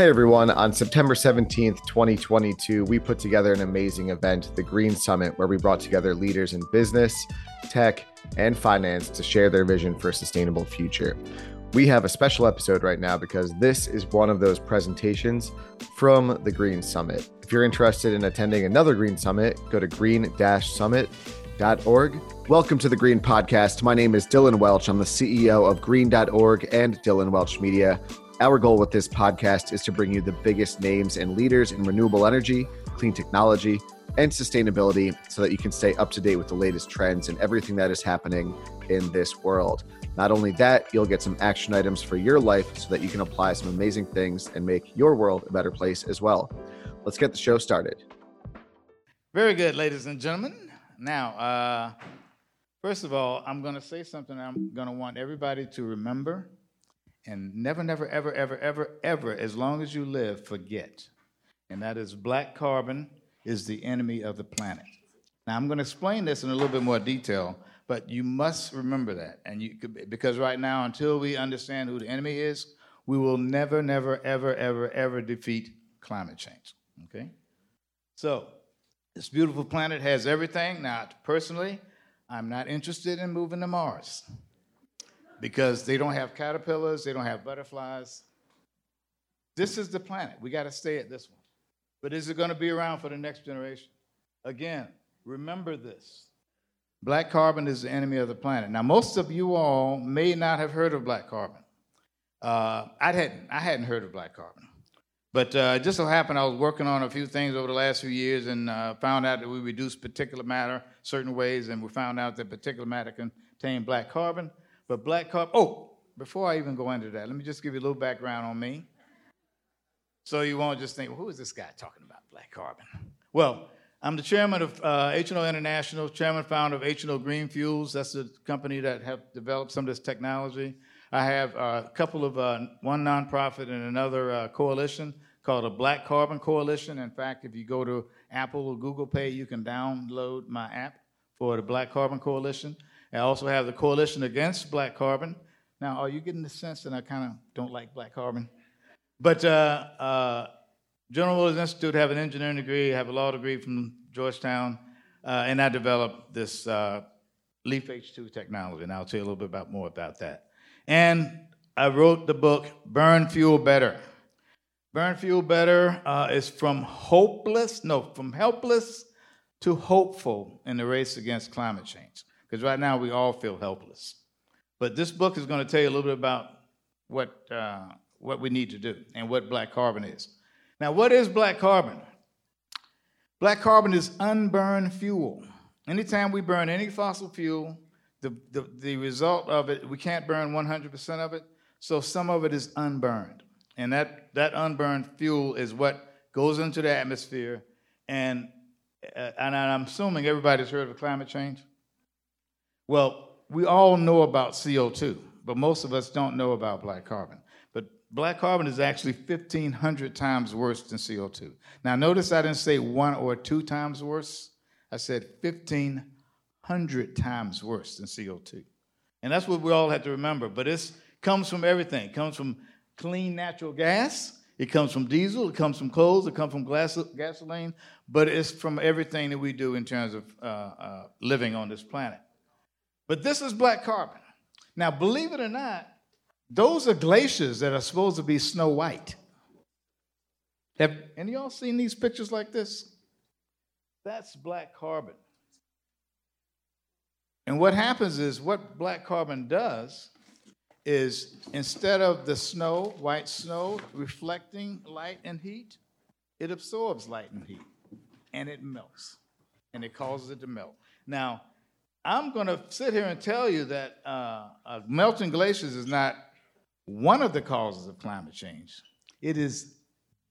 Hey everyone, on September 17th, 2022, we put together an amazing event, the Green Summit, where we brought together leaders in business, tech, and finance to share their vision for a sustainable future. We have a special episode right now because this is one of those presentations from the Green Summit. If you're interested in attending another Green Summit, go to green-summit.org. Welcome to the Green Podcast. My name is Dylan Welch. I'm the CEO of green.org and Dylan Welch Media. Our goal with this podcast is to bring you the biggest names and leaders in renewable energy, clean technology, and sustainability so that you can stay up to date with the latest trends and everything that is happening in this world. Not only that, you'll get some action items for your life so that you can apply some amazing things and make your world a better place as well. Let's get the show started. Very good, ladies and gentlemen. Now, uh, first of all, I'm going to say something I'm going to want everybody to remember and never, never, ever, ever, ever, ever, as long as you live, forget. And that is black carbon is the enemy of the planet. Now, I'm going to explain this in a little bit more detail, but you must remember that. And you because right now, until we understand who the enemy is, we will never, never, ever, ever, ever defeat climate change. Okay? So, this beautiful planet has everything. Now, personally, I'm not interested in moving to Mars because they don't have caterpillars, they don't have butterflies. This is the planet. We got to stay at this one. But is it going to be around for the next generation? Again, remember this. Black carbon is the enemy of the planet. Now, most of you all may not have heard of black carbon. Uh, I hadn't. I hadn't heard of black carbon. But uh, it just so happened I was working on a few things over the last few years and uh, found out that we reduce particulate matter certain ways, and we found out that particulate matter contained black carbon. But black carbon, oh, before I even go into that, let me just give you a little background on me. So you won't just think, well, who is this guy talking about black carbon? Well, I'm the chairman of uh, HNO International, chairman founder of HNO Green Fuels. That's the company that have developed some of this technology. I have uh, a couple of, uh, one nonprofit and another uh, coalition called the Black Carbon Coalition. In fact, if you go to Apple or Google Pay, you can download my app for the Black Carbon Coalition. I also have the Coalition Against Black Carbon. Now, are you getting the sense that I kind of don't like black carbon? But uh, uh, General Motors Institute have an engineering degree, have a law degree from Georgetown, uh, and I developed this uh, Leaf H2 technology, and I'll tell you a little bit about more about that. And I wrote the book Burn Fuel Better. Burn Fuel Better uh, is from hopeless, no, from helpless to hopeful in the race against climate change because right now we all feel helpless. But this book is going to tell you a little bit about what, uh, what we need to do and what black carbon is. Now, what is black carbon? Black carbon is unburned fuel. Anytime we burn any fossil fuel, the, the, the result of it, we can't burn 100% of it, so some of it is unburned. And that, that unburned fuel is what goes into the atmosphere. And, uh, and I'm assuming everybody's heard of climate change. Well, we all know about CO2, but most of us don't know about black carbon. But black carbon is actually 1,500 times worse than CO2. Now, notice I didn't say one or two times worse. I said 1,500 times worse than CO2. And that's what we all have to remember. But it comes from everything. It comes from clean natural gas. It comes from diesel. It comes from coals. It comes from gasoline. But it's from everything that we do in terms of uh, uh, living on this planet. But this is black carbon. Now, believe it or not, those are glaciers that are supposed to be snow white. Have any y'all seen these pictures like this? That's black carbon. And what happens is what black carbon does is instead of the snow, white snow, reflecting light and heat, it absorbs light and heat and it melts and it causes it to melt. Now, I'm going to sit here and tell you that uh, uh, melting glaciers is not one of the causes of climate change. It is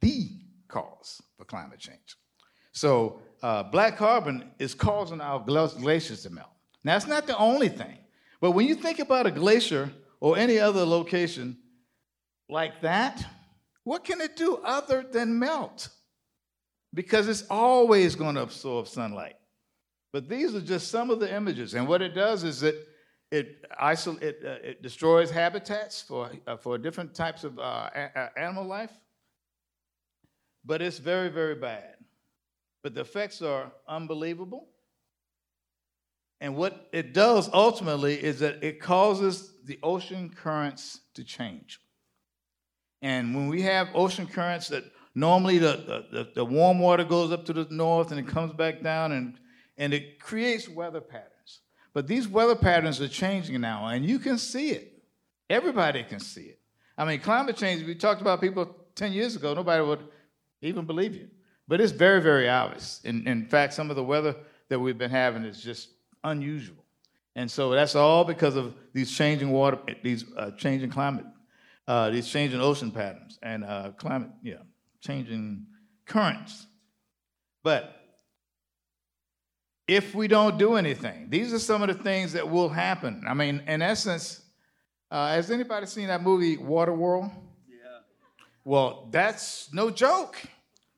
the cause for climate change. So, uh, black carbon is causing our glaciers to melt. Now, it's not the only thing, but when you think about a glacier or any other location like that, what can it do other than melt? Because it's always going to absorb sunlight. But these are just some of the images. And what it does is it, it, isol- it, uh, it destroys habitats for, uh, for different types of uh, a- animal life. but it's very, very bad. But the effects are unbelievable. And what it does ultimately is that it causes the ocean currents to change. And when we have ocean currents that normally the, the, the, warm water goes up to the north and it comes back down and, and it creates weather patterns. But these weather patterns are changing now, and you can see it. Everybody can see it. I mean, climate change, we talked about people 10 years ago, nobody would even believe you. But it's very, very obvious. In, in fact, some of the weather that we've been having is just unusual. And so that's all because of these changing water, these uh, changing climate, uh, these changing ocean patterns and uh, climate, yeah, changing currents. But if we don't do anything, these are some of the things that will happen. I mean, in essence, uh, has anybody seen that movie Waterworld? Yeah. Well, that's no joke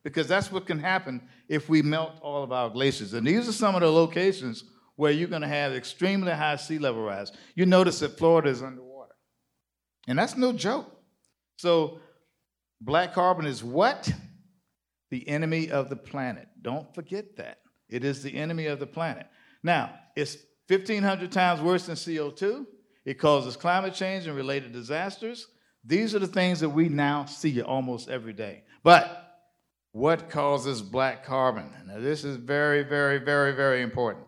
because that's what can happen if we melt all of our glaciers. And these are some of the locations where you're going to have extremely high sea level rise. You notice that Florida is underwater. And that's no joke. So, black carbon is what? The enemy of the planet. Don't forget that. It is the enemy of the planet. Now, it's 1,500 times worse than CO2. It causes climate change and related disasters. These are the things that we now see almost every day. But what causes black carbon? Now, this is very, very, very, very important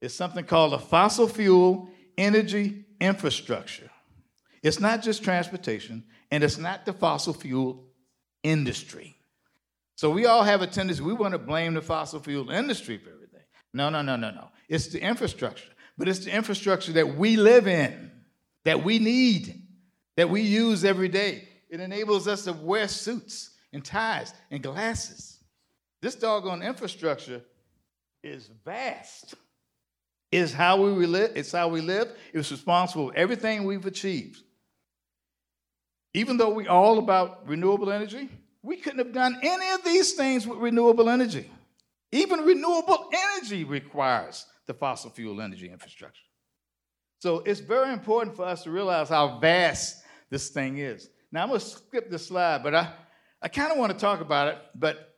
It's something called a fossil fuel energy infrastructure. It's not just transportation, and it's not the fossil fuel industry. So we all have a tendency, we want to blame the fossil fuel industry for everything. No, no, no, no, no. It's the infrastructure, but it's the infrastructure that we live in, that we need, that we use every day. It enables us to wear suits and ties and glasses. This doggone infrastructure is vast is how we live. It's how we live. It's responsible for everything we've achieved. Even though we're all about renewable energy, we couldn't have done any of these things with renewable energy. Even renewable energy requires the fossil fuel energy infrastructure. So it's very important for us to realize how vast this thing is. Now I'm going to skip this slide, but I, I kind of want to talk about it. But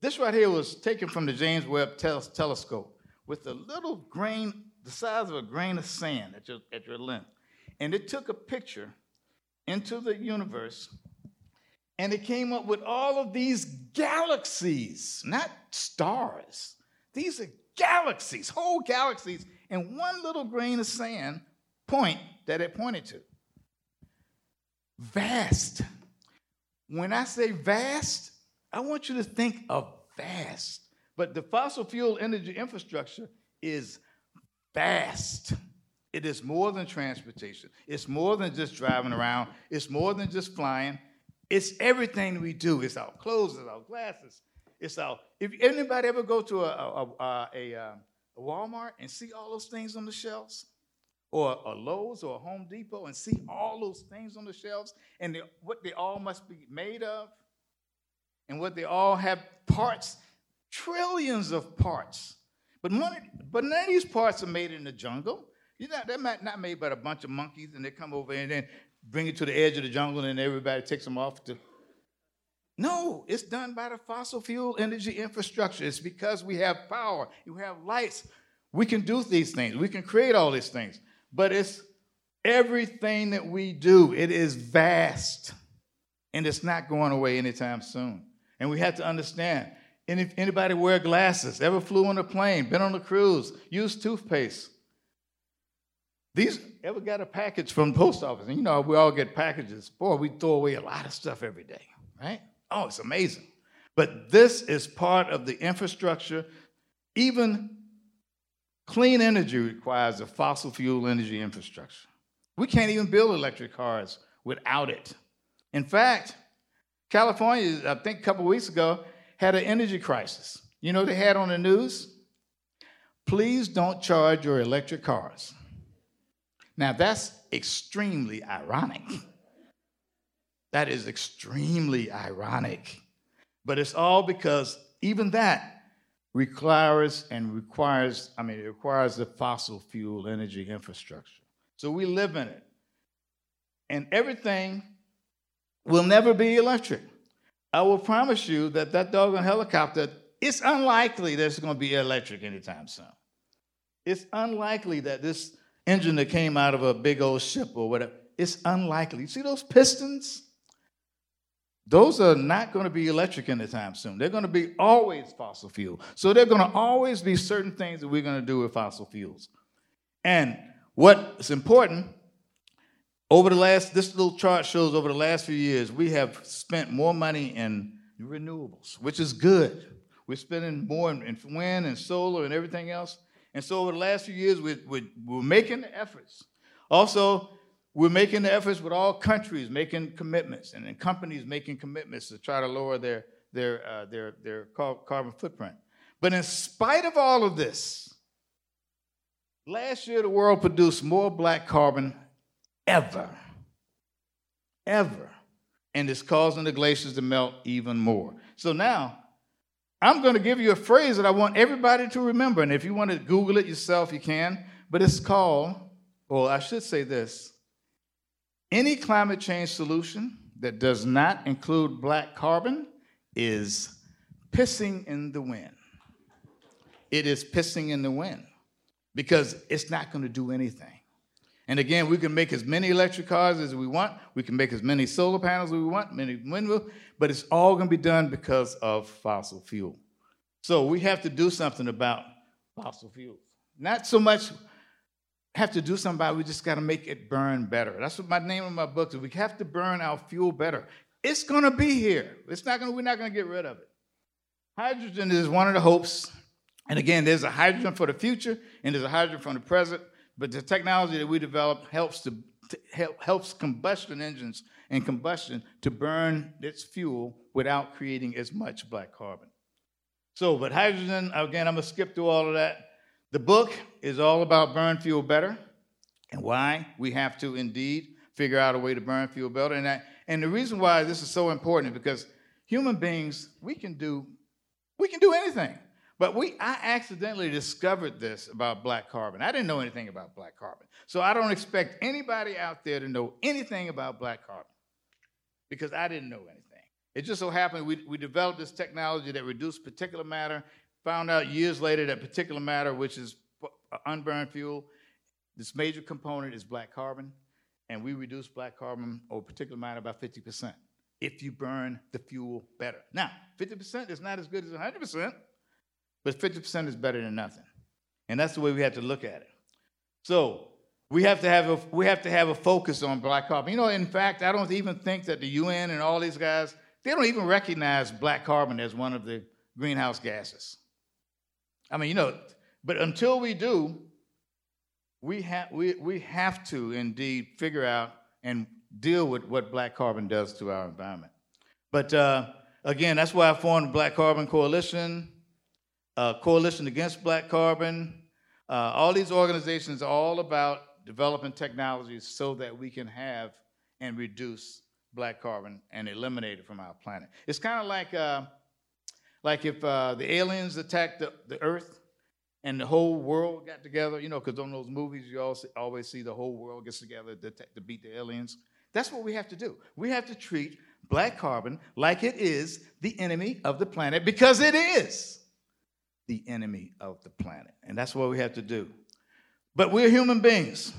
this right here was taken from the James Webb tel- telescope with a little grain, the size of a grain of sand at your, at your length. And it took a picture into the universe and it came up with all of these galaxies, not stars. These are galaxies, whole galaxies, and one little grain of sand point that it pointed to. Vast. When I say vast, I want you to think of vast. But the fossil fuel energy infrastructure is vast. It is more than transportation. It's more than just driving around. It's more than just flying. It's everything we do. It's our clothes, it's our glasses. It's our. If anybody ever go to a, a, a, a, um, a Walmart and see all those things on the shelves, or a Lowe's or a Home Depot and see all those things on the shelves and they, what they all must be made of, and what they all have parts trillions of parts. But, money, but none of these parts are made in the jungle. You know, they're not made by a bunch of monkeys and they come over and then bring it to the edge of the jungle and everybody takes them off to. No, it's done by the fossil fuel energy infrastructure. It's because we have power, we have lights. We can do these things, we can create all these things. But it's everything that we do, it is vast and it's not going away anytime soon. And we have to understand any, anybody wear glasses? Ever flew on a plane? Been on a cruise? Used toothpaste? These ever got a package from the post office? And you know, we all get packages. Boy, we throw away a lot of stuff every day, right? Oh, it's amazing. But this is part of the infrastructure. Even clean energy requires a fossil fuel energy infrastructure. We can't even build electric cars without it. In fact, California, I think a couple weeks ago, had an energy crisis. You know they had on the news? Please don't charge your electric cars. Now that's extremely ironic. That is extremely ironic. But it's all because even that requires and requires, I mean, it requires the fossil fuel energy infrastructure. So we live in it. And everything will never be electric. I will promise you that that doggone helicopter, it's unlikely that it's going to be electric anytime soon. It's unlikely that this engine that came out of a big old ship or whatever, it's unlikely. You see those pistons? Those are not going to be electric anytime soon. They're going to be always fossil fuel. So they're going to always be certain things that we're going to do with fossil fuels. And what's important over the last, this little chart shows over the last few years, we have spent more money in renewables, which is good. We're spending more in wind and solar and everything else. And so over the last few years, we're, we're, we're making the efforts. Also, we're making the efforts with all countries making commitments and companies making commitments to try to lower their, their, uh, their, their carbon footprint. But in spite of all of this, last year the world produced more black carbon ever. Ever. And it's causing the glaciers to melt even more. So now, I'm going to give you a phrase that I want everybody to remember. And if you want to Google it yourself, you can. But it's called, or I should say this any climate change solution that does not include black carbon is pissing in the wind. It is pissing in the wind because it's not going to do anything. And again, we can make as many electric cars as we want. We can make as many solar panels as we want, many windmills, but it's all going to be done because of fossil fuel. So we have to do something about fossil fuels. Not so much have to do something about it, we just got to make it burn better. That's what my name of my book is. We have to burn our fuel better. It's going to be here. It's not going to, we're not going to get rid of it. Hydrogen is one of the hopes. And again, there's a hydrogen for the future and there's a hydrogen for the present. But the technology that we develop helps to, to help, helps combustion engines and combustion to burn its fuel without creating as much black carbon. So, but hydrogen, again, I'm gonna skip through all of that. The book is all about burn fuel better and why we have to indeed figure out a way to burn fuel better. And, I, and the reason why this is so important is because human beings, we can do, we can do anything. But we, I accidentally discovered this about black carbon. I didn't know anything about black carbon. So I don't expect anybody out there to know anything about black carbon because I didn't know anything. It just so happened we, we developed this technology that reduced particulate matter, found out years later that particulate matter, which is uh, unburned fuel, this major component is black carbon, and we reduce black carbon or particulate matter by 50% if you burn the fuel better. Now, 50% is not as good as 100%, but 50% is better than nothing. And that's the way we have to look at it. So we have to have a, we have to have a focus on black carbon. You know, in fact, I don't even think that the UN and all these guys, they don't even recognize black carbon as one of the greenhouse gases. I mean, you know, but until we do, we, have we, we have to indeed figure out and deal with what black carbon does to our environment. But uh, again, that's why I formed the Black Carbon Coalition uh, Coalition Against Black Carbon. Uh, all these organizations are all about developing technologies so that we can have and reduce black carbon and eliminate it from our planet. It's kind of like, uh, like if uh, the aliens attacked the, the Earth and the whole world got together, you know, because on those movies you always see the whole world gets together to, to beat the aliens. That's what we have to do. We have to treat black carbon like it is the enemy of the planet because it is the enemy of the planet. And that's what we have to do. But we're human beings.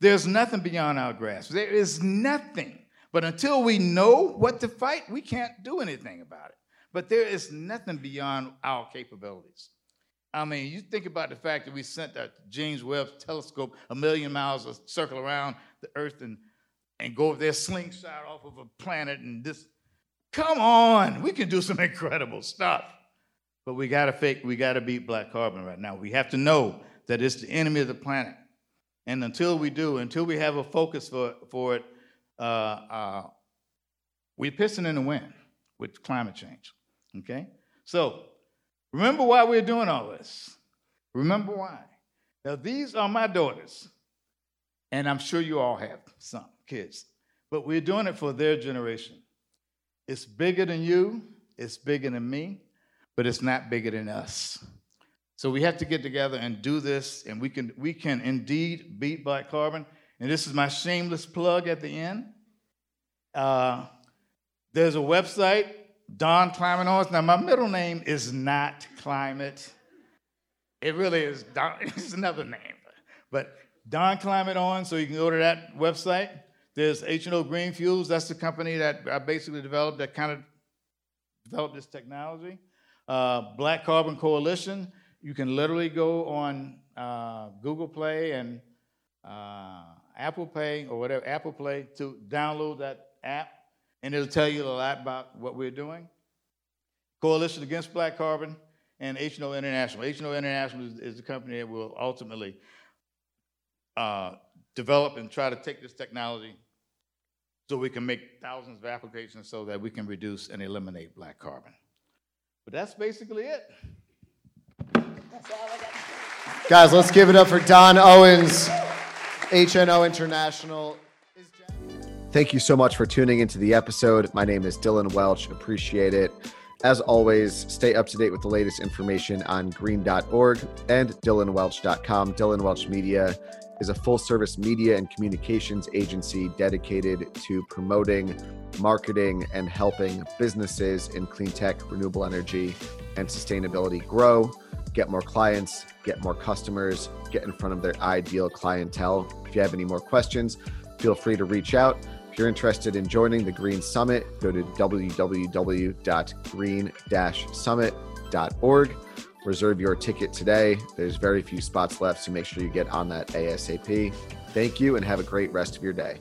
There's nothing beyond our grasp. There is nothing. But until we know what to fight, we can't do anything about it. But there is nothing beyond our capabilities. I mean, you think about the fact that we sent that James Webb telescope a million miles to circle around the Earth and, and go over there slingshot off of a planet and this. Come on, we can do some incredible stuff. But we gotta fake, we gotta beat black carbon right now. We have to know that it's the enemy of the planet. And until we do, until we have a focus for, for it, uh, uh, we're pissing in the wind with climate change. Okay? So remember why we're doing all this. Remember why. Now, these are my daughters, and I'm sure you all have some kids, but we're doing it for their generation. It's bigger than you, it's bigger than me, but it's not bigger than us. So we have to get together and do this, and we can we can indeed beat black carbon. And this is my shameless plug at the end. Uh, there's a website Don Climate On. Now, my middle name is not Climate. It really is Don, it's another name. But Don Climate On, so you can go to that website. There's HNO Green Fuels. That's the company that I basically developed that kind of developed this technology. Uh, Black Carbon Coalition. You can literally go on uh, Google Play and uh, Apple Pay or whatever Apple Play to download that app, and it'll tell you a lot about what we're doing. Coalition Against Black Carbon and HNO International. HNO International is, is the company that will ultimately uh, develop and try to take this technology so we can make thousands of applications so that we can reduce and eliminate black carbon. But that's basically it. Guys, let's give it up for Don Owens, HNO International. Thank you so much for tuning into the episode. My name is Dylan Welch. Appreciate it. As always, stay up to date with the latest information on green.org and dylanwelch.com. Dylan Welch Media is a full service media and communications agency dedicated to promoting, marketing, and helping businesses in clean tech, renewable energy, and sustainability grow, get more clients, get more customers, get in front of their ideal clientele. If you have any more questions, feel free to reach out. If you're interested in joining the Green Summit, go to www.green-summit.org. Reserve your ticket today. There's very few spots left, so make sure you get on that ASAP. Thank you and have a great rest of your day.